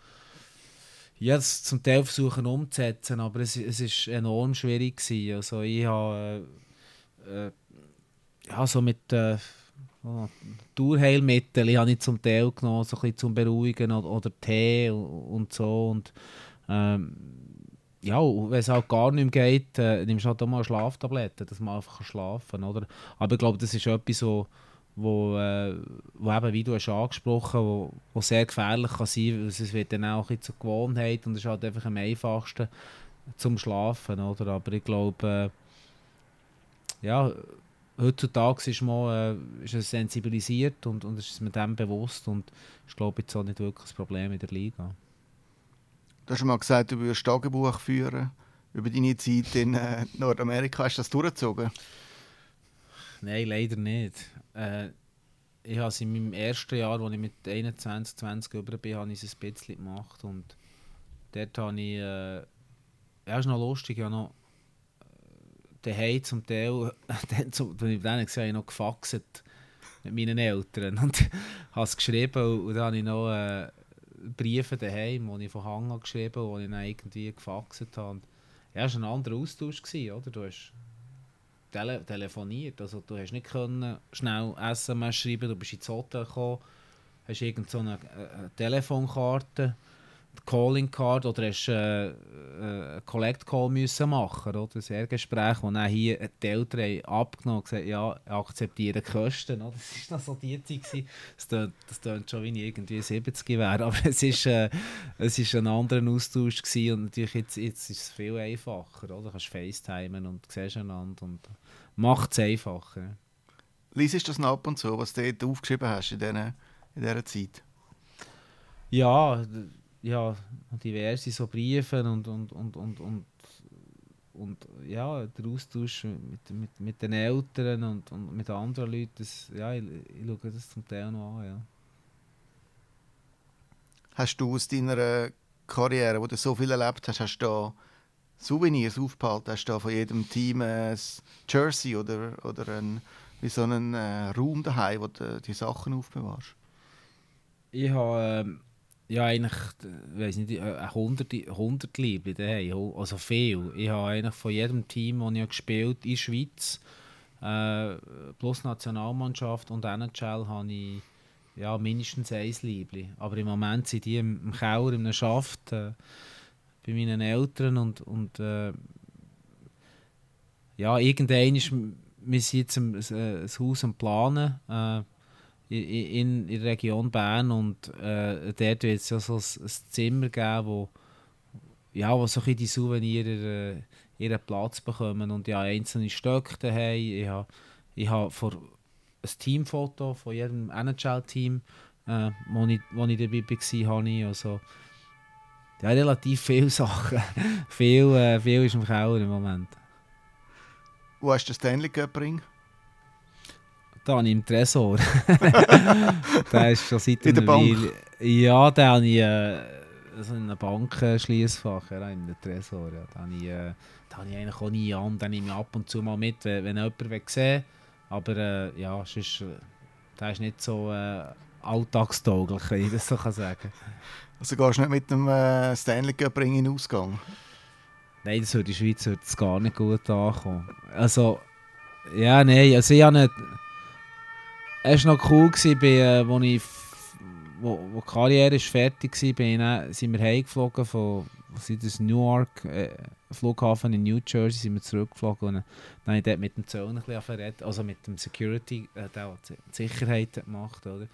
ja, zum Teil versuchen umzusetzen, aber es, ist enorm schwierig gewesen. Also ich habe äh, äh ja, so mit äh, oh, Naturheilmittel habe ich zum Teil genommen, so ein bisschen zum Beruhigen oder, oder Tee und, so und ähm, ja, wenn es halt gar nicht mehr geht, äh, nimmst du halt auch mal Schlaftabletten, dass man einfach schlafen oder? Aber ich glaube, das ist etwas, so, wo, äh, wo eben, wie du hast angesprochen wo, wo sehr gefährlich kann sein kann, es wird dann auch ein zur Gewohnheit und es ist halt einfach am einfachsten zum Schlafen, oder? Aber ich glaube, äh, ja, heutzutage ist man äh, ist sensibilisiert und, und ist mit dem bewusst und ich glaube jetzt auch nicht wirklich das Problem in der Liga. Du hast mal gesagt, du würdest Tagebuch führen über deine Zeit in äh, Nordamerika. Hast du das durchgezogen? Nein, leider nicht. Äh, ich habe es in meinem ersten Jahr, als ich mit 21, 20 über bin, habe ich es ein bisschen gemacht. Und dort habe ich, äh, ja, ist noch lustig, ich habe noch daheim zum Teil, dann, zum, ich dann gesehen habe, ich noch gefaxt mit meinen Eltern und habe es geschrieben und dann habe ich noch äh, Briefe daheim, die ich von Hang geschrieben habe, die ich dann irgendwie gefaxt habe. Ja, es war ein anderer Austausch, gewesen, oder? Du hast tele telefoniert, also du hast nicht können schnell SMS schreiben, du bist ins Hotel gekommen, hast irgend so eine, eine Telefonkarte Calling Card oder hast äh, äh, Collect Call müssen machen oder ein Ergespräch, wo dann hier die Eltern abgenommen und gesagt ja, akzeptieren die Kosten. Oder? Das war noch so die Zeit. Gewesen. Das tönt, das tönt schon, wie irgendwie 70 wäre, aber es ist, äh, es ist ein anderer Austausch gewesen und natürlich jetzt, jetzt ist es viel einfacher. Oder? Du kannst FaceTimen und siehst einander und macht es einfacher. Lies das noch ab und zu, was du dort aufgeschrieben hast in dieser, in dieser Zeit? Ja, ja, diverse so Briefe und, und, und, und, und, und ja, der Austausch mit, mit, mit den Eltern und, und mit anderen Leuten, das, ja, ich, ich schaue das zum Teil noch an, ja. Hast du aus deiner Karriere, wo du so viel erlebt hast, hast du da Souvenirs aufgehalten? Hast du da von jedem Team ein Jersey oder, oder ein, wie so einen äh, Raum daheim, wo du die Sachen aufbewahrst? Ich habe... Ähm ja, eigentlich, weiß nicht, 100, 100 Liebling daheim, also viel. Ich habe eigentlich von jedem Team, das ich gespielt in der Schweiz, äh, plus Nationalmannschaft und NHL, habe ich ja, mindestens ein Liebling. Aber im Moment sind die im, Keller, im Schaft, äh, bei meinen Eltern und, und äh, ja, irgendwann ist, wir sind jetzt ein, ein, ein Haus am Planen, äh, in, in der Region Bern und äh, dort wird es ja so ein, Zimmer geben, wo, ja, wo so die Souvenirs äh, ihren Platz bekommen und ja einzelne Stöcke daheim. Ich habe ich ha ein Teamfoto von jedem NHL-Team, äh, wo, ich, wo ich dabei war, ich also ja, relativ viele Sachen. viel, äh, viel ist im Keller im Moment. Wo hast du den Stanley Cup Ring? Da habe ich im Tresor. der ist schon seit In der Bank? Ja, den habe ich äh, so in einem Bankschließfach, ja, in der Tresor. Ja. Da, habe ich, äh, habe ich eigentlich auch nie an. Den nehme ich ab und zu mal mit, wenn, wenn jemand will sehen Aber äh, ja, sonst, äh, der ist nicht so äh, alltagstauglich, wenn ich das so kann sagen Also gehst du nicht mit dem äh, Stanley Cup Ring in den Ausgang? Nein, das würde in der Schweiz würde gar nicht gut ankommen. Also, ja, nein, also ich habe nicht es war noch cool, bei, äh, ich, wo, wo die Karriere ist fertig war, bin ich, sind wir heimgeflogen von das Newark äh, Flughafen in New Jersey sind wir zurückgeflogen und dann habe ich dort mit dem Zoll ein bisschen also mit dem Security, äh, der die Sicherheit gemacht, oder?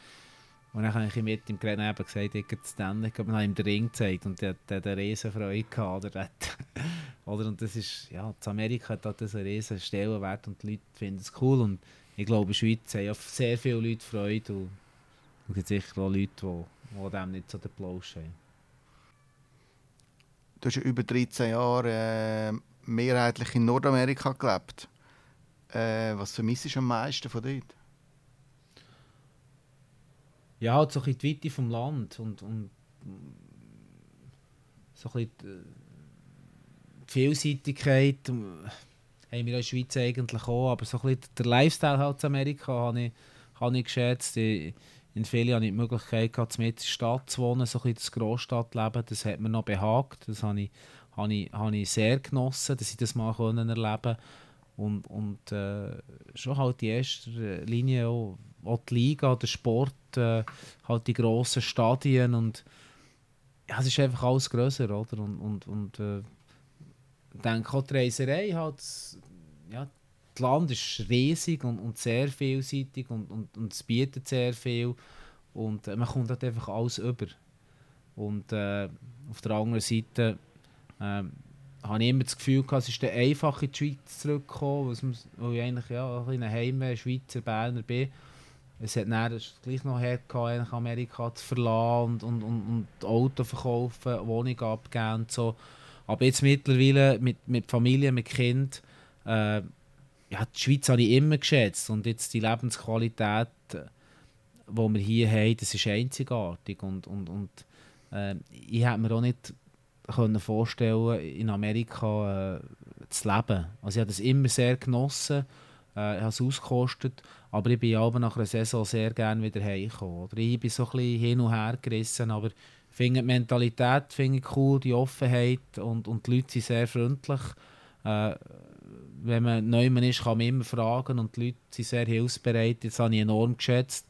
Und dann habe ich mit ihm geredet und gesagt, ich habe Stanley, aber habe ihm den Ring gezeigt und der hat eine riesen Freude gehabt, oder? oder? Und das ist, ja, in Amerika hat das einen riesen Stellenwert und die Leute finden es cool und ich glaube, in der Schweiz haben ja sehr viele Leute Freude und es gibt sicher auch Leute, die, die dem nicht so den Plausch haben. Du hast ja über 13 Jahre äh, mehrheitlich in Nordamerika gelebt. Äh, was vermisst du am meisten von dort? ja, halt so ein bisschen die Weite vom Land und, und so ein bisschen die Vielseitigkeit ähm, haben wir in der Schweiz eigentlich auch, aber so ein bisschen der Lifestyle halt in Amerika habe ich, habe ich geschätzt. Ich, in Philly hatte ich die Möglichkeit, gehabt, in der Stadt zu wohnen, so ein bisschen das Großstadtleben. Das hat mir noch behagt. Das habe ich, habe ich, habe ich sehr genossen, dass ich das mal erleben konnte. Und, und äh, schon halt die erste Linie auch, auch die Liga, der Sport, äh, halt die grossen Stadien und ja, es ist einfach alles grösser, oder? Und, und, und äh, denke auch die Reiserei halt, ja, das Land ist riesig und, und sehr vielseitig und, und, und es bietet sehr viel und äh, man kommt halt einfach alles über. Und äh, auf der anderen Seite äh, habe ich immer das Gefühl gehabt, es ist der einfach in die Schweiz zurückgekommen, weil ich eigentlich ja, ein Heim Schweizer Berner bin. Es hat dann gleich noch her Amerika zu verlassen und, und, und, und Auto verkaufen, Wohnung abgeben und so. Aber jetzt mittlerweile mit, mit Familie, mit Kind, äh, ja, die Schweiz habe ich immer geschätzt und jetzt die Lebensqualität, die wir hier haben, das ist einzigartig und, und, und äh, ich hätte mir auch nicht können vorstellen in Amerika äh, zu leben. Also ich habe das immer sehr genossen, äh, ich habe es ausgekostet, aber ich bin aber nach einer Saison sehr gerne wieder heimgekommen. Ich bin so ein bisschen hin und her gerissen, aber finde die Mentalität finde ich cool, die Offenheit und, und die Leute sind sehr freundlich. Äh, wenn man neu ist, kann man immer fragen und die Leute sind sehr hilfsbereit. Das habe ich enorm geschätzt.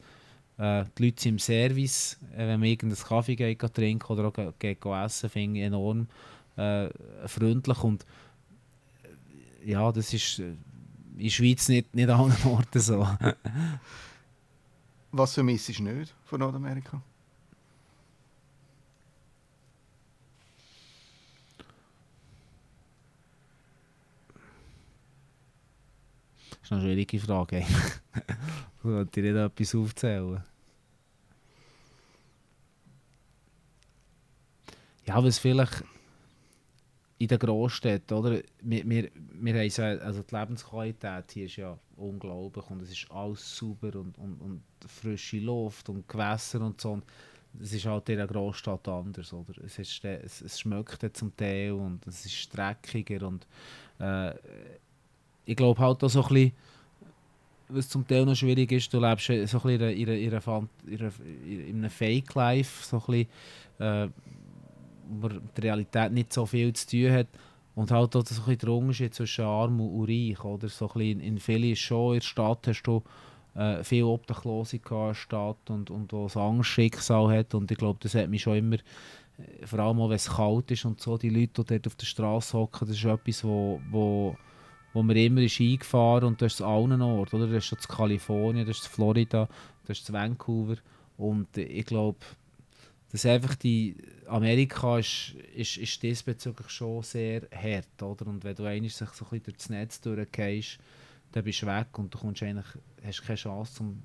Äh, die Leute sind im Service, äh, wenn man irgendeinen Kaffee geht, geht trinken oder auch geht, geht essen, finde ich enorm äh, freundlich und äh, ja, das ist äh, in der Schweiz nicht, nicht an allen Orten so. Was vermisst du nicht von Nordamerika? Ist eine schwierige Frage. ich wollte dir nicht etwas aufzählen. Ja, was vielleicht in den Großstädten, oder? Wir, wir, wir haben so, also die Lebensqualität hier ist ja unglaublich und es ist alles sauber und, und, und frische Luft und Gewässer und so. es ist halt in der Großstadt anders, oder? Es, ist, es, es schmeckt zum Teil und es ist dreckiger und äh, ich glaube halt auch so ein bisschen, was zum Teil noch schwierig ist, du lebst so ein bisschen in, einer, in, einer, in einem Fake-Life, so ein bisschen, äh, wo die Realität nicht so viel zu tun hat. Und halt auch so ein bisschen der Unterschied zwischen arm und reich. Oder? So ein bisschen in vielen schon in der Stadt hast du äh, viel Obdachlose in der Stadt und, und wo es Angstschicksal hat. Und ich glaube, das hat mich schon immer, äh, vor allem auch wenn es kalt ist und so, die Leute, die dort auf der Straße hocken, das ist etwas, wo, wo wo man immer ist eingefahren und das ist allen Orten, oder? Das ist das Kalifornien, das ist Florida, das ist Vancouver und ich glaube, dass einfach die Amerika ist, ist, ist diesbezüglich schon sehr hart, oder? Und wenn du eigentlich sich so ein bisschen durchs Netz durchgehst, dann bist du weg und du kommst eigentlich, hast keine Chance zum,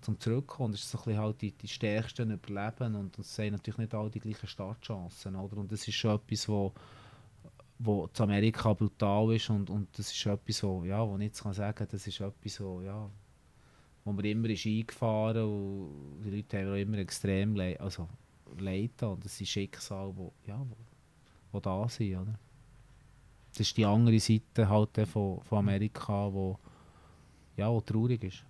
zum Zurückkommen. Das ist so ein bisschen halt die, die Stärksten überleben und das sind natürlich nicht alle die gleichen Startchancen, oder? Und das ist schon etwas, wo wo zu Amerika brutal ist und, und das ist etwas, wo, ja, wo ich jetzt kann sagen das ist etwas, wo, ja, wo man immer ist eingefahren und die Leute haben auch immer extrem le also Leid und das sind Schicksale, wo, ja, wo, wo da sind, oder? Das ist die andere Seite halt von, von Amerika, wo, ja, wo traurig ist.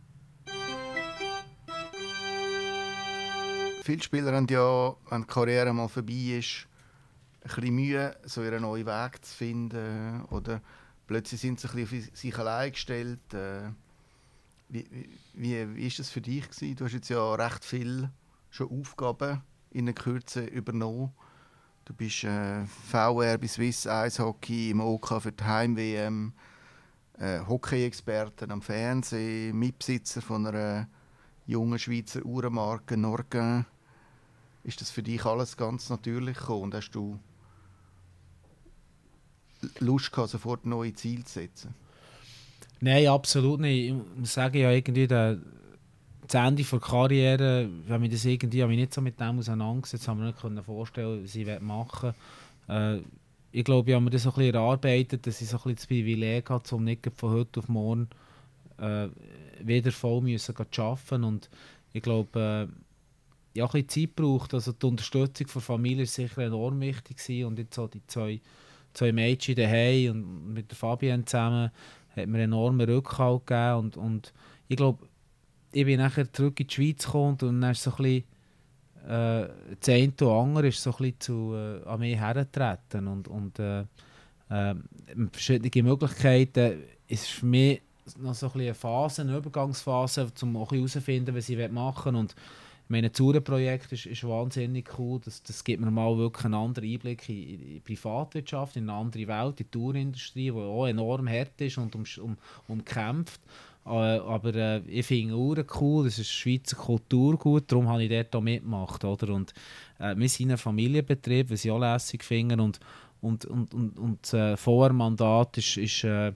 Viele Spieler haben ja, wenn die Karriere mal vorbei ist, ein bisschen Mühe, so ihren neuen Weg zu finden. Oder plötzlich sind sie ein bisschen auf sich allein gestellt. Äh, wie, wie, wie das für dich gewesen? Du hast jetzt ja recht viel schon Aufgaben in der Kürze übernommen. Du bist äh, VR bei Swiss Eishockey, im OK für die Heim-WM, äh, Hockey-Experten am Fernsehen, Mitbesitzer von einer jungen Schweizer Uhrenmarke Norgin. Ist das für dich alles ganz natürlich gekommen? Und hast du Lust gehabt, sofort neue Ziele zu setzen? Nein, absolut nicht. Ich sagen, ja, irgendwie der, das Ende der Karriere, wenn wir das irgendwie, habe ich nicht so mit dem auseinandergesetzt, haben wir nicht können vorstellen, was ich machen äh, Ich glaube, ich habe mir das so ein bisschen erarbeitet, dass ich so ein bisschen das Privileg hatte, um nicht von heute auf morgen äh, wieder voll müssen arbeiten und ich glaube, äh, ja, ein bisschen Zeit braucht. Also die Unterstützung der Familie ist sicher enorm wichtig gewesen. und jetzt so die zwei, zwei Mädchen daheim und mit der Fabienne zusammen hat mir enormen Rückhalt gegeben und, und ich glaube, ich bin nachher zurück in die Schweiz gekommen und dann ist so ein bisschen äh, das eine oder ist so ein bisschen zu, äh, an mich hergetreten und, und äh, äh, verschiedene Möglichkeiten ist für mich noch so ein eine Phase, eine Übergangsphase, um auch herauszufinden, was ich machen will. Mein Zure-Projekt ist, ist wahnsinnig cool. Das, das gibt mir mal wirklich einen anderen Einblick in, in die Privatwirtschaft, in eine andere Welt, in die Tourindustrie, die auch enorm hart ist und um, um, umkämpft. Äh, aber äh, ich finde Uhren cool, das ist Schweizer Kulturgut, darum habe ich dort auch mitgemacht. Oder? Und, äh, wir sind ein Familienbetrieb, was ich auch lässig finde. Und, und, und, und, und das äh, Vormandat ist, ist äh,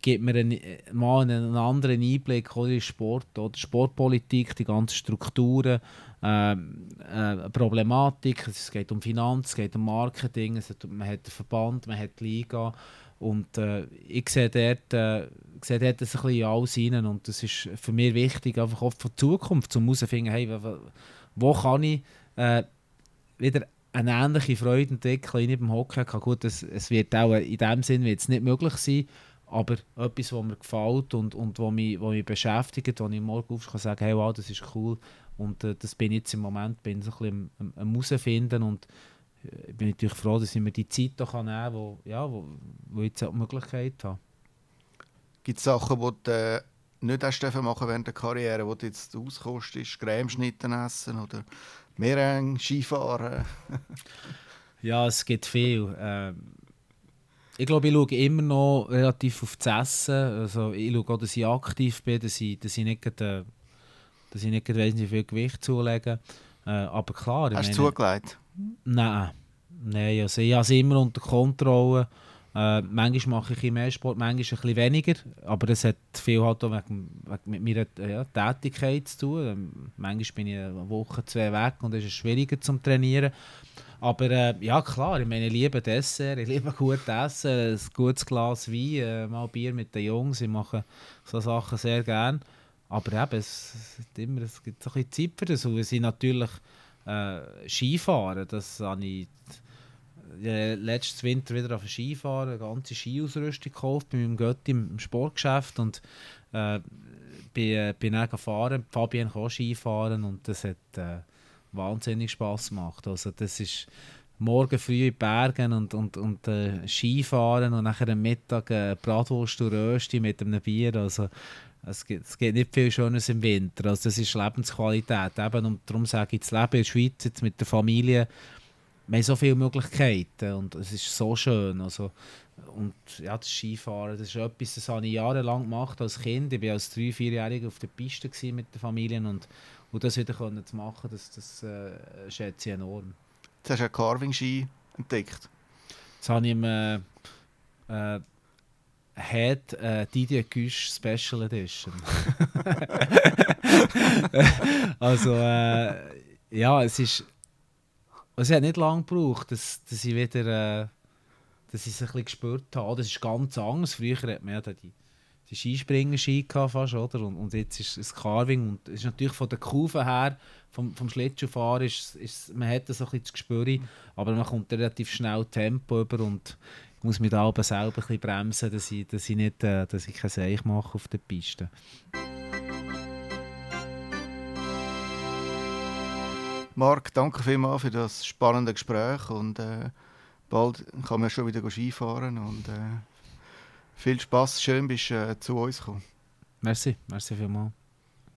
gibt mir einen, mal einen anderen Einblick in Sport oder? Sportpolitik, die ganzen Strukturen, äh, äh, Problematik. Es geht um Finanz, es geht um Marketing, es hat, man hat den Verband, man hat die Liga. Und äh, ich sehe dort, äh, sehe dort ein bisschen alles rein und das ist für mich wichtig, einfach auch für die Zukunft, um herauszufinden, hey, wo, kann ich äh, wieder eine ähnliche Freude entwickeln wie beim Hockey. Gut, es, es wird auch in dem Sinn wird nicht möglich sein, aber etwas, was mir gefällt und, und was mich, was mich beschäftigt, wo ich morgen aufstehe und sagen hey, wow, das ist cool. Und äh, das bin ich jetzt im Moment bin so ein bisschen am, am herausfinden und äh, ich bin natürlich froh, dass ich mir die Zeit da kann nehmen kann, wo, ja, wo, wo ich jetzt auch die Möglichkeit habe. Gibt es Sachen, die du äh, nicht hast machen während der Karriere, wo du jetzt auskostest, Cremeschnitten essen oder mehr Skifahren? ja, es gibt viel. Ähm, ich glaube, ich schaue immer noch relativ auf das Essen. Also ich schaue auch, dass ich aktiv bin, dass ich, dass ich nicht, äh, dass ich nicht gerade viel Gewicht zulege. Äh, aber klar... Hast du zugelegt? Nein. Nein, also ich habe es immer unter Kontrolle. Äh, manchmal mache ich mehr Sport, manchmal ein bisschen weniger. Aber das hat viel halt auch wegen, mit meiner ja, Tätigkeit zu tun. Ähm, manchmal bin ich eine Woche, zwei weg und es ist schwieriger zum Trainieren. Aber äh, ja, klar, ich meine, ich liebe Dessert, ich liebe gut Essen, ein gutes Glas Wein, äh, mal Bier mit den Jungs, ich mache so Sachen sehr gerne. Aber eben, es, immer, es gibt so ein bisschen Zeit für das. Und sind natürlich äh, Skifahren, das habe ich letztes Winter wieder auf Skifahren, eine ganze Skiausrüstung gekauft bei meinem Götti im, Sportgeschäft und äh, bin, äh, bin dann gefahren, Fabian kann Skifahren und das hat äh, wahnsinnig Spaß gemacht. Also das ist morgen früh in Bergen und, und, und äh, Skifahren und nachher am Mittag äh, Bratwurst und Rösti mit einem Bier. Also es gibt, es gibt nicht viel Schönes im Winter. Also das ist Lebensqualität. Eben, und darum sage ich, das Leben in der Schweiz jetzt mit der Familie, wir haben so viele Möglichkeiten und es ist so schön. Also, und ja, das Skifahren, das ist etwas, das habe ich jahrelang gemacht als Kind. Ich war als 3-, 4-Jähriger auf der Piste mit der Familie und und das wieder können zu machen, das, das äh, schätze ich enorm. Jetzt hast du einen Carving-Ski entdeckt. Jetzt habe ich im äh, äh, Head äh, Didier Güsch Special Edition. also, äh, ja, es ist. Es hat nicht lange gebraucht, dass, dass ich wieder. Äh, dass ich es ein bisschen gespürt habe. Das ist ganz anders. Früher hat man ja die die Skispringer-Ski fast, oder? Und, und jetzt ist es Carving und es ist natürlich von der Kurve her, vom, vom Schlittschuhfahren, ist, ist, man hat das so ein bisschen zu spüren, aber man kommt relativ schnell Tempo über und ich muss mich da selber ein bisschen bremsen, dass ich, dass ich nicht, äh, dass ich kein Seich mache auf der Piste. Marc, danke vielmals für das spannende Gespräch und äh, bald kann man schon wieder Skifahren und äh, viel Spaß, schön bist du äh, zu uns gekommen. Merci, merci vielmals.